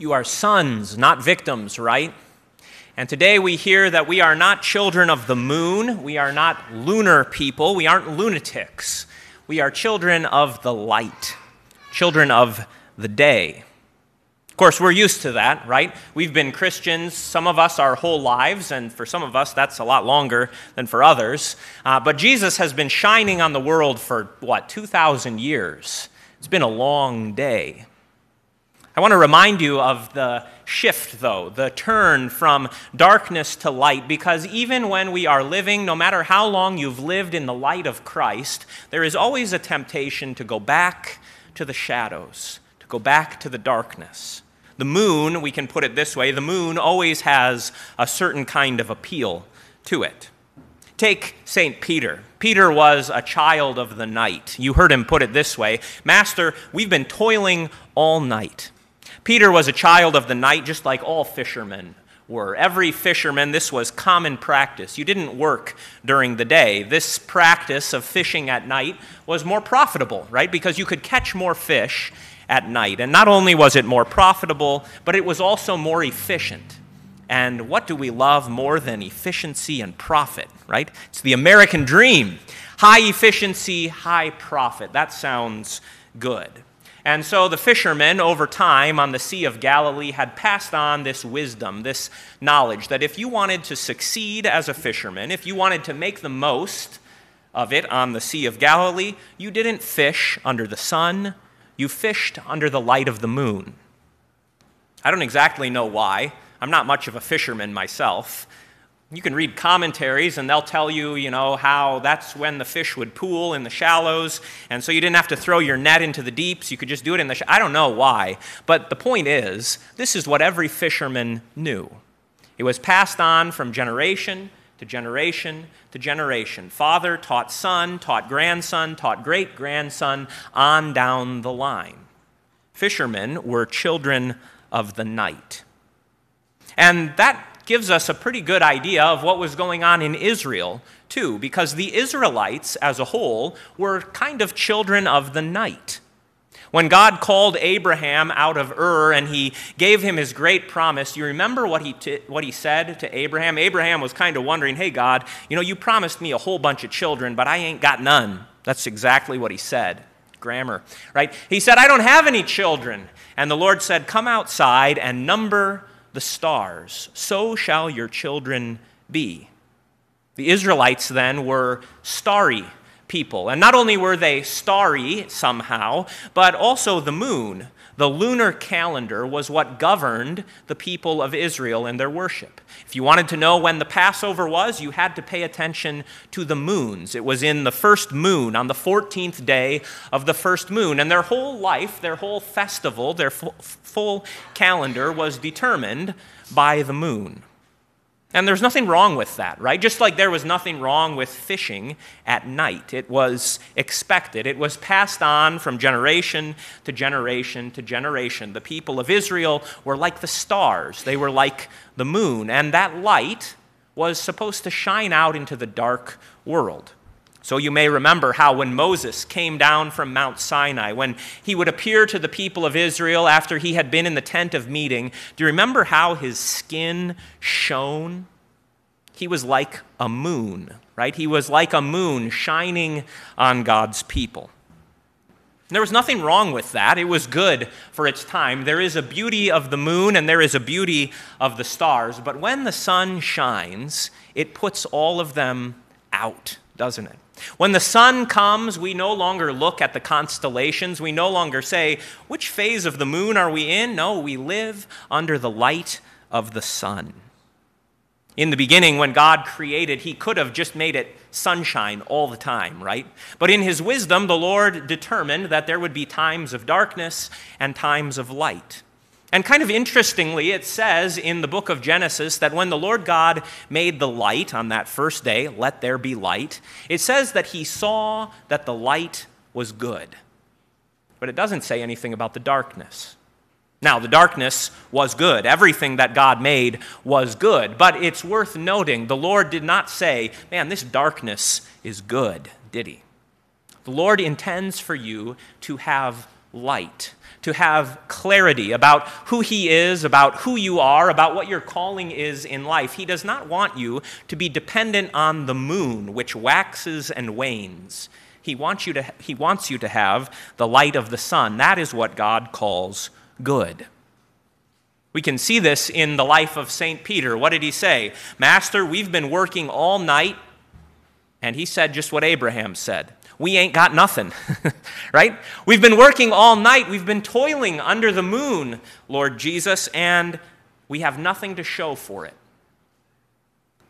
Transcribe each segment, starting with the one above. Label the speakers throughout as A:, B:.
A: You are sons, not victims, right? And today we hear that we are not children of the moon. We are not lunar people. We aren't lunatics. We are children of the light, children of the day. Of course, we're used to that, right? We've been Christians, some of us our whole lives, and for some of us that's a lot longer than for others. Uh, but Jesus has been shining on the world for, what, 2,000 years? It's been a long day. I want to remind you of the shift, though, the turn from darkness to light, because even when we are living, no matter how long you've lived in the light of Christ, there is always a temptation to go back to the shadows, to go back to the darkness. The moon, we can put it this way, the moon always has a certain kind of appeal to it. Take St. Peter. Peter was a child of the night. You heard him put it this way Master, we've been toiling all night. Peter was a child of the night, just like all fishermen were. Every fisherman, this was common practice. You didn't work during the day. This practice of fishing at night was more profitable, right? Because you could catch more fish at night. And not only was it more profitable, but it was also more efficient. And what do we love more than efficiency and profit, right? It's the American dream. High efficiency, high profit. That sounds good. And so the fishermen, over time on the Sea of Galilee, had passed on this wisdom, this knowledge that if you wanted to succeed as a fisherman, if you wanted to make the most of it on the Sea of Galilee, you didn't fish under the sun, you fished under the light of the moon. I don't exactly know why. I'm not much of a fisherman myself. You can read commentaries and they'll tell you, you know, how that's when the fish would pool in the shallows. And so you didn't have to throw your net into the deeps. You could just do it in the sh- I don't know why. But the point is, this is what every fisherman knew. It was passed on from generation to generation to generation. Father taught son, taught grandson, taught great grandson, on down the line. Fishermen were children of the night. And that gives us a pretty good idea of what was going on in Israel, too, because the Israelites as a whole were kind of children of the night. When God called Abraham out of Ur and he gave him his great promise, you remember what he, t- what he said to Abraham? Abraham was kind of wondering, hey, God, you know, you promised me a whole bunch of children, but I ain't got none. That's exactly what he said. Grammar, right? He said, I don't have any children. And the Lord said, Come outside and number the stars, so shall your children be. The Israelites then were starry people. And not only were they starry somehow, but also the moon. The lunar calendar was what governed the people of Israel and their worship. If you wanted to know when the Passover was, you had to pay attention to the moons. It was in the first moon, on the 14th day of the first moon. And their whole life, their whole festival, their full calendar was determined by the moon. And there's nothing wrong with that, right? Just like there was nothing wrong with fishing at night. It was expected. It was passed on from generation to generation to generation. The people of Israel were like the stars, they were like the moon. And that light was supposed to shine out into the dark world. So you may remember how when Moses came down from Mount Sinai, when he would appear to the people of Israel after he had been in the tent of meeting, do you remember how his skin shone? He was like a moon, right? He was like a moon shining on God's people. There was nothing wrong with that. It was good for its time. There is a beauty of the moon and there is a beauty of the stars. But when the sun shines, it puts all of them out, doesn't it? When the sun comes, we no longer look at the constellations. We no longer say, which phase of the moon are we in? No, we live under the light of the sun. In the beginning, when God created, He could have just made it sunshine all the time, right? But in His wisdom, the Lord determined that there would be times of darkness and times of light. And kind of interestingly, it says in the book of Genesis that when the Lord God made the light on that first day, let there be light, it says that he saw that the light was good. But it doesn't say anything about the darkness. Now, the darkness was good. Everything that God made was good. But it's worth noting the Lord did not say, man, this darkness is good, did he? The Lord intends for you to have light to have clarity about who He is, about who you are, about what your calling is in life. He does not want you to be dependent on the moon, which waxes and wanes. He wants you to, he wants you to have the light of the sun. That is what God calls good. We can see this in the life of St. Peter. What did he say? Master, we've been working all night. And he said just what Abraham said we ain't got nothing, right? We've been working all night. We've been toiling under the moon, Lord Jesus, and we have nothing to show for it.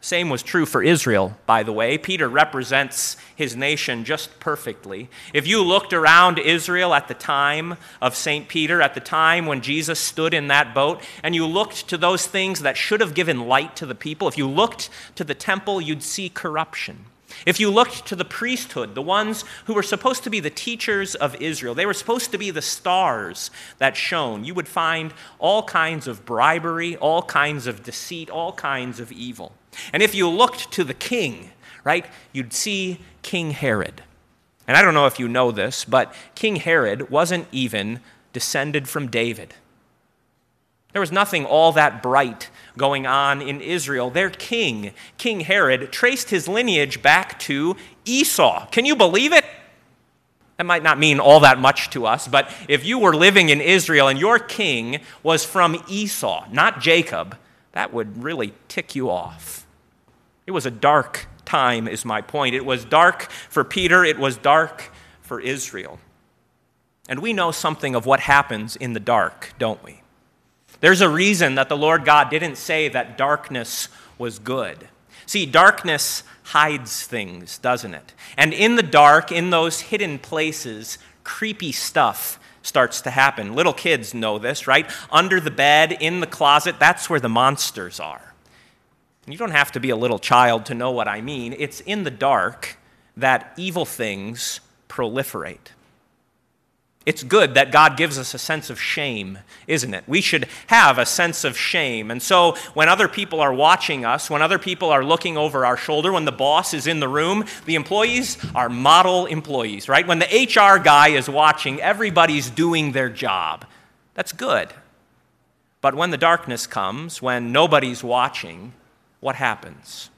A: Same was true for Israel, by the way. Peter represents his nation just perfectly. If you looked around Israel at the time of St. Peter, at the time when Jesus stood in that boat, and you looked to those things that should have given light to the people, if you looked to the temple, you'd see corruption. If you looked to the priesthood, the ones who were supposed to be the teachers of Israel, they were supposed to be the stars that shone, you would find all kinds of bribery, all kinds of deceit, all kinds of evil. And if you looked to the king, right, you'd see King Herod. And I don't know if you know this, but King Herod wasn't even descended from David. There was nothing all that bright going on in Israel. Their king, King Herod, traced his lineage back to Esau. Can you believe it? That might not mean all that much to us, but if you were living in Israel and your king was from Esau, not Jacob, that would really tick you off. It was a dark time, is my point. It was dark for Peter, it was dark for Israel. And we know something of what happens in the dark, don't we? There's a reason that the Lord God didn't say that darkness was good. See, darkness hides things, doesn't it? And in the dark, in those hidden places, creepy stuff starts to happen. Little kids know this, right? Under the bed, in the closet, that's where the monsters are. You don't have to be a little child to know what I mean. It's in the dark that evil things proliferate. It's good that God gives us a sense of shame, isn't it? We should have a sense of shame. And so, when other people are watching us, when other people are looking over our shoulder, when the boss is in the room, the employees are model employees, right? When the HR guy is watching, everybody's doing their job. That's good. But when the darkness comes, when nobody's watching, what happens?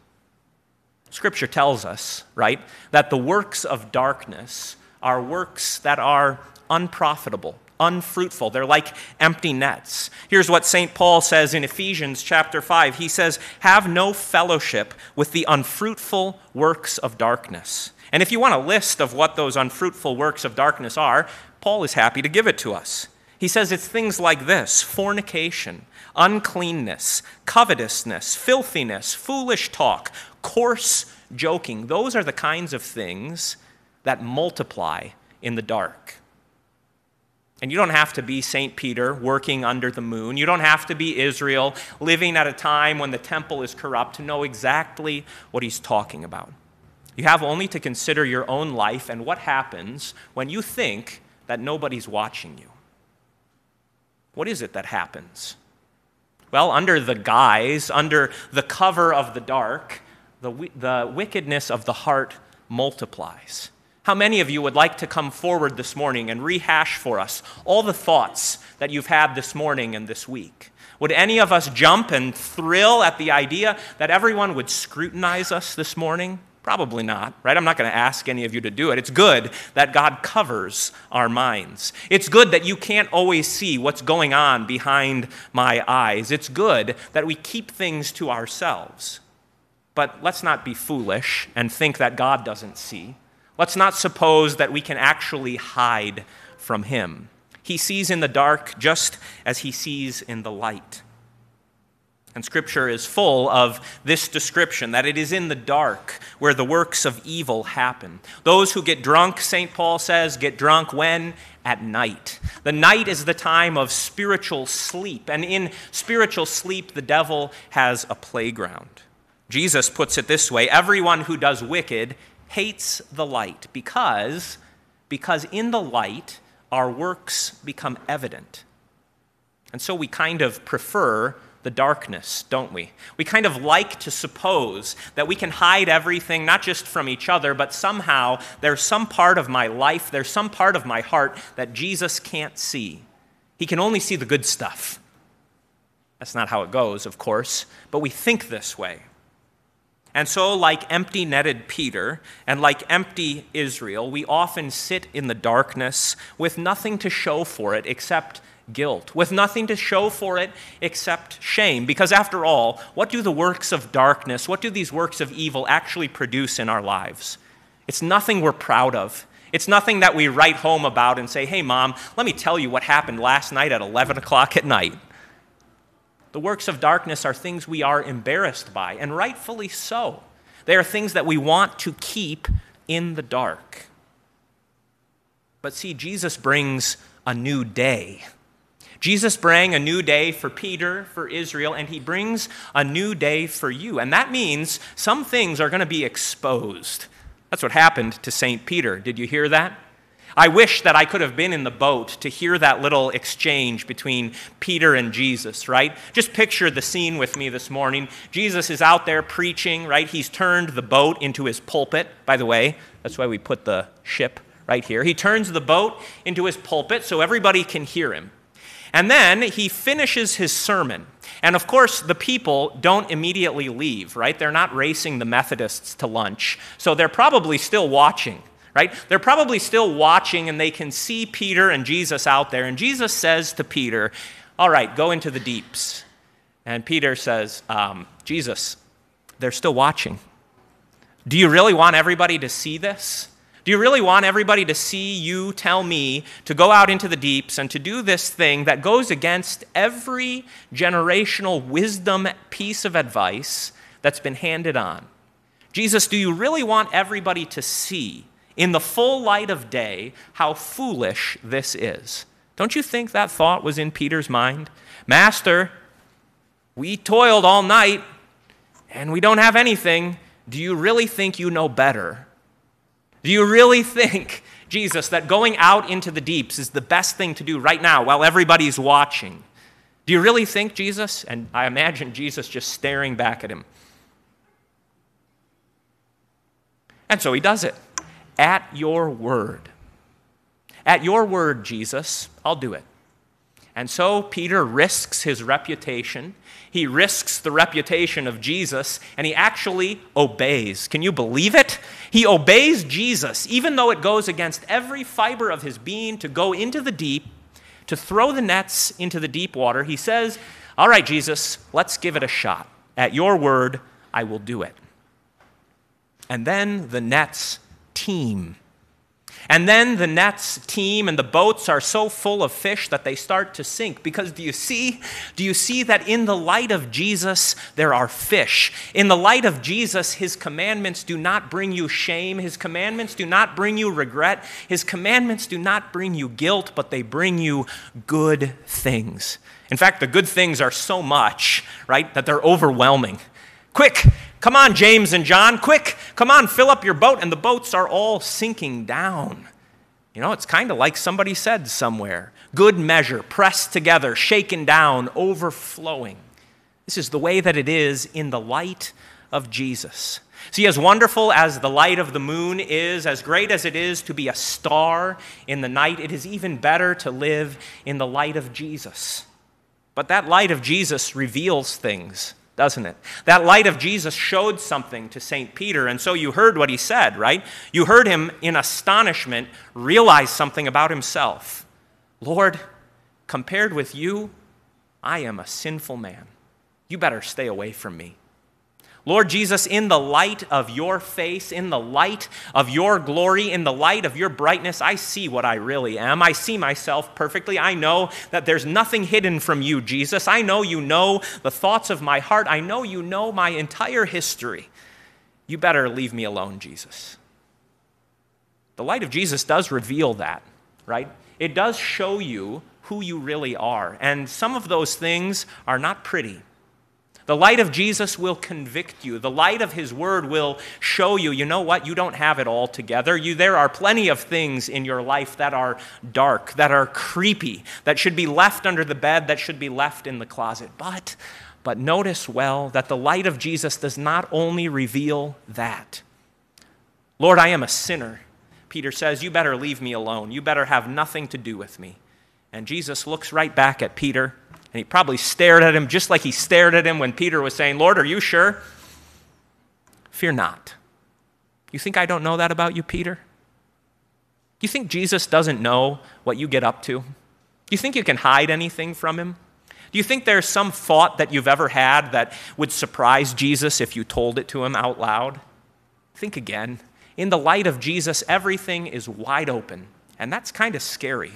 A: Scripture tells us, right, that the works of darkness are works that are unprofitable, unfruitful. They're like empty nets. Here's what St. Paul says in Ephesians chapter 5. He says, Have no fellowship with the unfruitful works of darkness. And if you want a list of what those unfruitful works of darkness are, Paul is happy to give it to us. He says it's things like this fornication, uncleanness, covetousness, filthiness, foolish talk, coarse joking. Those are the kinds of things that multiply in the dark. And you don't have to be St. Peter working under the moon. You don't have to be Israel living at a time when the temple is corrupt to know exactly what he's talking about. You have only to consider your own life and what happens when you think that nobody's watching you. What is it that happens? Well, under the guise, under the cover of the dark, the, the wickedness of the heart multiplies. How many of you would like to come forward this morning and rehash for us all the thoughts that you've had this morning and this week? Would any of us jump and thrill at the idea that everyone would scrutinize us this morning? Probably not, right? I'm not going to ask any of you to do it. It's good that God covers our minds. It's good that you can't always see what's going on behind my eyes. It's good that we keep things to ourselves. But let's not be foolish and think that God doesn't see. Let's not suppose that we can actually hide from him. He sees in the dark just as he sees in the light. And Scripture is full of this description that it is in the dark where the works of evil happen. Those who get drunk, St. Paul says, get drunk when? At night. The night is the time of spiritual sleep. And in spiritual sleep, the devil has a playground. Jesus puts it this way everyone who does wicked hates the light because, because in the light, our works become evident. And so we kind of prefer the darkness, don't we? We kind of like to suppose that we can hide everything, not just from each other, but somehow there's some part of my life, there's some part of my heart that Jesus can't see. He can only see the good stuff. That's not how it goes, of course, but we think this way. And so, like empty netted Peter and like empty Israel, we often sit in the darkness with nothing to show for it except guilt, with nothing to show for it except shame. Because after all, what do the works of darkness, what do these works of evil actually produce in our lives? It's nothing we're proud of. It's nothing that we write home about and say, hey, mom, let me tell you what happened last night at 11 o'clock at night. The works of darkness are things we are embarrassed by, and rightfully so. They are things that we want to keep in the dark. But see, Jesus brings a new day. Jesus bring a new day for Peter, for Israel, and he brings a new day for you. And that means some things are going to be exposed. That's what happened to St. Peter. Did you hear that? I wish that I could have been in the boat to hear that little exchange between Peter and Jesus, right? Just picture the scene with me this morning. Jesus is out there preaching, right? He's turned the boat into his pulpit, by the way. That's why we put the ship right here. He turns the boat into his pulpit so everybody can hear him. And then he finishes his sermon. And of course, the people don't immediately leave, right? They're not racing the Methodists to lunch. So they're probably still watching right? They're probably still watching and they can see Peter and Jesus out there. And Jesus says to Peter, All right, go into the deeps. And Peter says, um, Jesus, they're still watching. Do you really want everybody to see this? Do you really want everybody to see you tell me to go out into the deeps and to do this thing that goes against every generational wisdom piece of advice that's been handed on? Jesus, do you really want everybody to see in the full light of day how foolish this is. Don't you think that thought was in Peter's mind? Master, we toiled all night and we don't have anything. Do you really think you know better? Do you really think, Jesus, that going out into the deeps is the best thing to do right now while everybody's watching? Do you really think, Jesus? And I imagine Jesus just staring back at him. And so he does it at your word. At your word, Jesus, I'll do it. And so Peter risks his reputation. He risks the reputation of Jesus, and he actually obeys. Can you believe it? He obeys Jesus, even though it goes against every fiber of his being to go into the deep, to throw the nets into the deep water. He says, All right, Jesus, let's give it a shot. At your word, I will do it. And then the nets teem. And then the nets teem and the boats are so full of fish that they start to sink. Because do you see? Do you see that in the light of Jesus, there are fish? In the light of Jesus, his commandments do not bring you shame. His commandments do not bring you regret. His commandments do not bring you guilt, but they bring you good things. In fact, the good things are so much, right, that they're overwhelming. Quick, come on, James and John, quick, come on, fill up your boat. And the boats are all sinking down. You know, it's kind of like somebody said somewhere good measure, pressed together, shaken down, overflowing. This is the way that it is in the light of Jesus. See, as wonderful as the light of the moon is, as great as it is to be a star in the night, it is even better to live in the light of Jesus. But that light of Jesus reveals things doesn't it? That light of Jesus showed something to St. Peter, and so you heard what he said, right? You heard him in astonishment realize something about himself. Lord, compared with you, I am a sinful man. You better stay away from me. Lord Jesus, in the light of your face, in the light of your glory, in the light of your brightness, I see what I really am. I see myself perfectly. I know that there's nothing hidden from you, Jesus. I know you know the thoughts of my heart. I know you know my entire history. You better leave me alone, Jesus. The light of Jesus does reveal that, right? It does show you who you really are. And some of those things are not pretty. The light of Jesus will convict you. The light of his word will show you, you know what, you don't have it all together. You, there are plenty of things in your life that are dark, that are creepy, that should be left under the bed, that should be left in the closet. But, but notice well that the light of Jesus does not only reveal that. Lord, I am a sinner. Peter says, You better leave me alone. You better have nothing to do with me. And Jesus looks right back at Peter, and he probably stared at him just like he stared at him when Peter was saying, Lord, are you sure? Fear not. You think I don't know that about you, Peter? You think Jesus doesn't know what you get up to? Do you think you can hide anything from him? Do you think there's some thought that you've ever had that would surprise Jesus if you told it to him out loud? Think again. In the light of Jesus, everything is wide open, and that's kind of scary.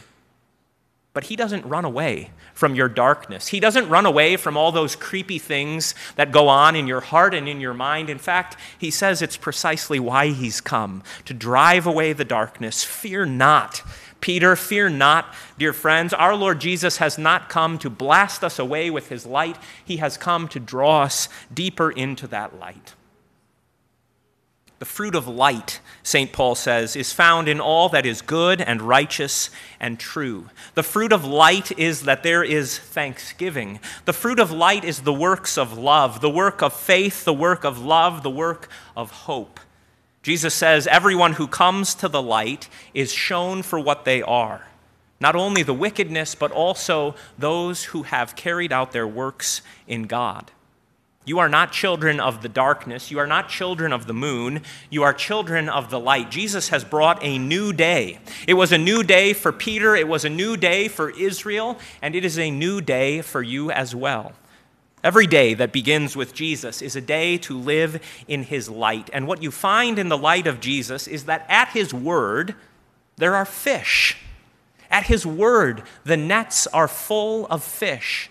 A: But he doesn't run away from your darkness. He doesn't run away from all those creepy things that go on in your heart and in your mind. In fact, he says it's precisely why he's come to drive away the darkness. Fear not. Peter, fear not, dear friends. Our Lord Jesus has not come to blast us away with his light, he has come to draw us deeper into that light. The fruit of light, St. Paul says, is found in all that is good and righteous and true. The fruit of light is that there is thanksgiving. The fruit of light is the works of love, the work of faith, the work of love, the work of hope. Jesus says, Everyone who comes to the light is shown for what they are. Not only the wickedness, but also those who have carried out their works in God. You are not children of the darkness. You are not children of the moon. You are children of the light. Jesus has brought a new day. It was a new day for Peter, it was a new day for Israel, and it is a new day for you as well. Every day that begins with Jesus is a day to live in his light. And what you find in the light of Jesus is that at his word, there are fish. At his word, the nets are full of fish.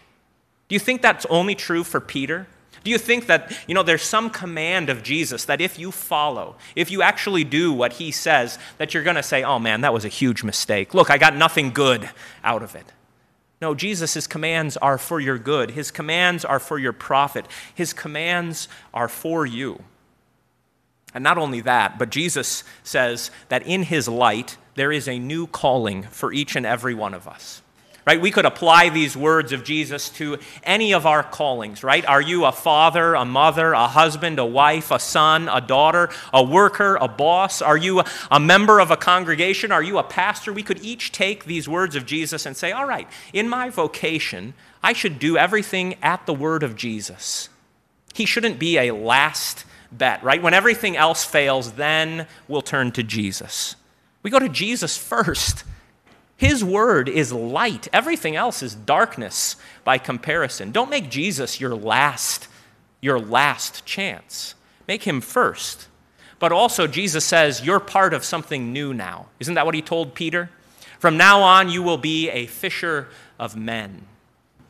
A: Do you think that's only true for Peter? Do you think that, you know, there's some command of Jesus that if you follow, if you actually do what he says, that you're going to say, oh man, that was a huge mistake. Look, I got nothing good out of it. No, Jesus' commands are for your good. His commands are for your profit. His commands are for you. And not only that, but Jesus says that in his light, there is a new calling for each and every one of us right? We could apply these words of Jesus to any of our callings, right? Are you a father, a mother, a husband, a wife, a son, a daughter, a worker, a boss? Are you a member of a congregation? Are you a pastor? We could each take these words of Jesus and say, all right, in my vocation, I should do everything at the word of Jesus. He shouldn't be a last bet, right? When everything else fails, then we'll turn to Jesus. We go to Jesus first. His word is light. Everything else is darkness by comparison. Don't make Jesus your last your last chance. Make him first. But also Jesus says you're part of something new now. Isn't that what he told Peter? From now on you will be a fisher of men.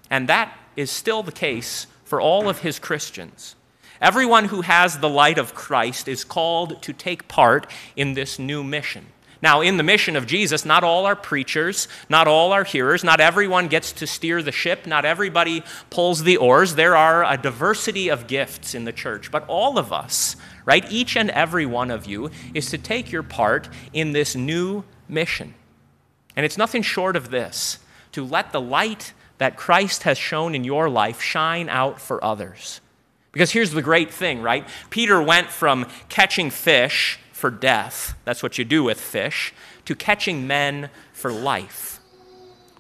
A: And that is still the case for all of his Christians. Everyone who has the light of Christ is called to take part in this new mission. Now, in the mission of Jesus, not all are preachers, not all are hearers, not everyone gets to steer the ship, not everybody pulls the oars. There are a diversity of gifts in the church, but all of us, right, each and every one of you, is to take your part in this new mission. And it's nothing short of this to let the light that Christ has shown in your life shine out for others. Because here's the great thing, right? Peter went from catching fish for death, that's what you do with fish, to catching men for life.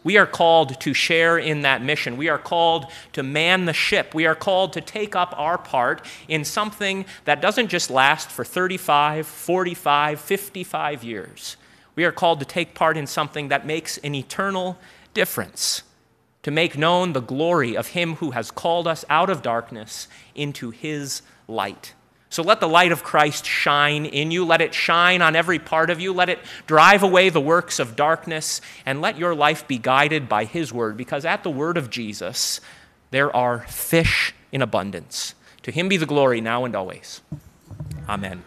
A: We are called to share in that mission. We are called to man the ship. We are called to take up our part in something that doesn't just last for 35, 45, 55 years. We are called to take part in something that makes an eternal difference, to make known the glory of Him who has called us out of darkness into His light. So let the light of Christ shine in you. Let it shine on every part of you. Let it drive away the works of darkness. And let your life be guided by His word, because at the word of Jesus, there are fish in abundance. To Him be the glory now and always. Amen.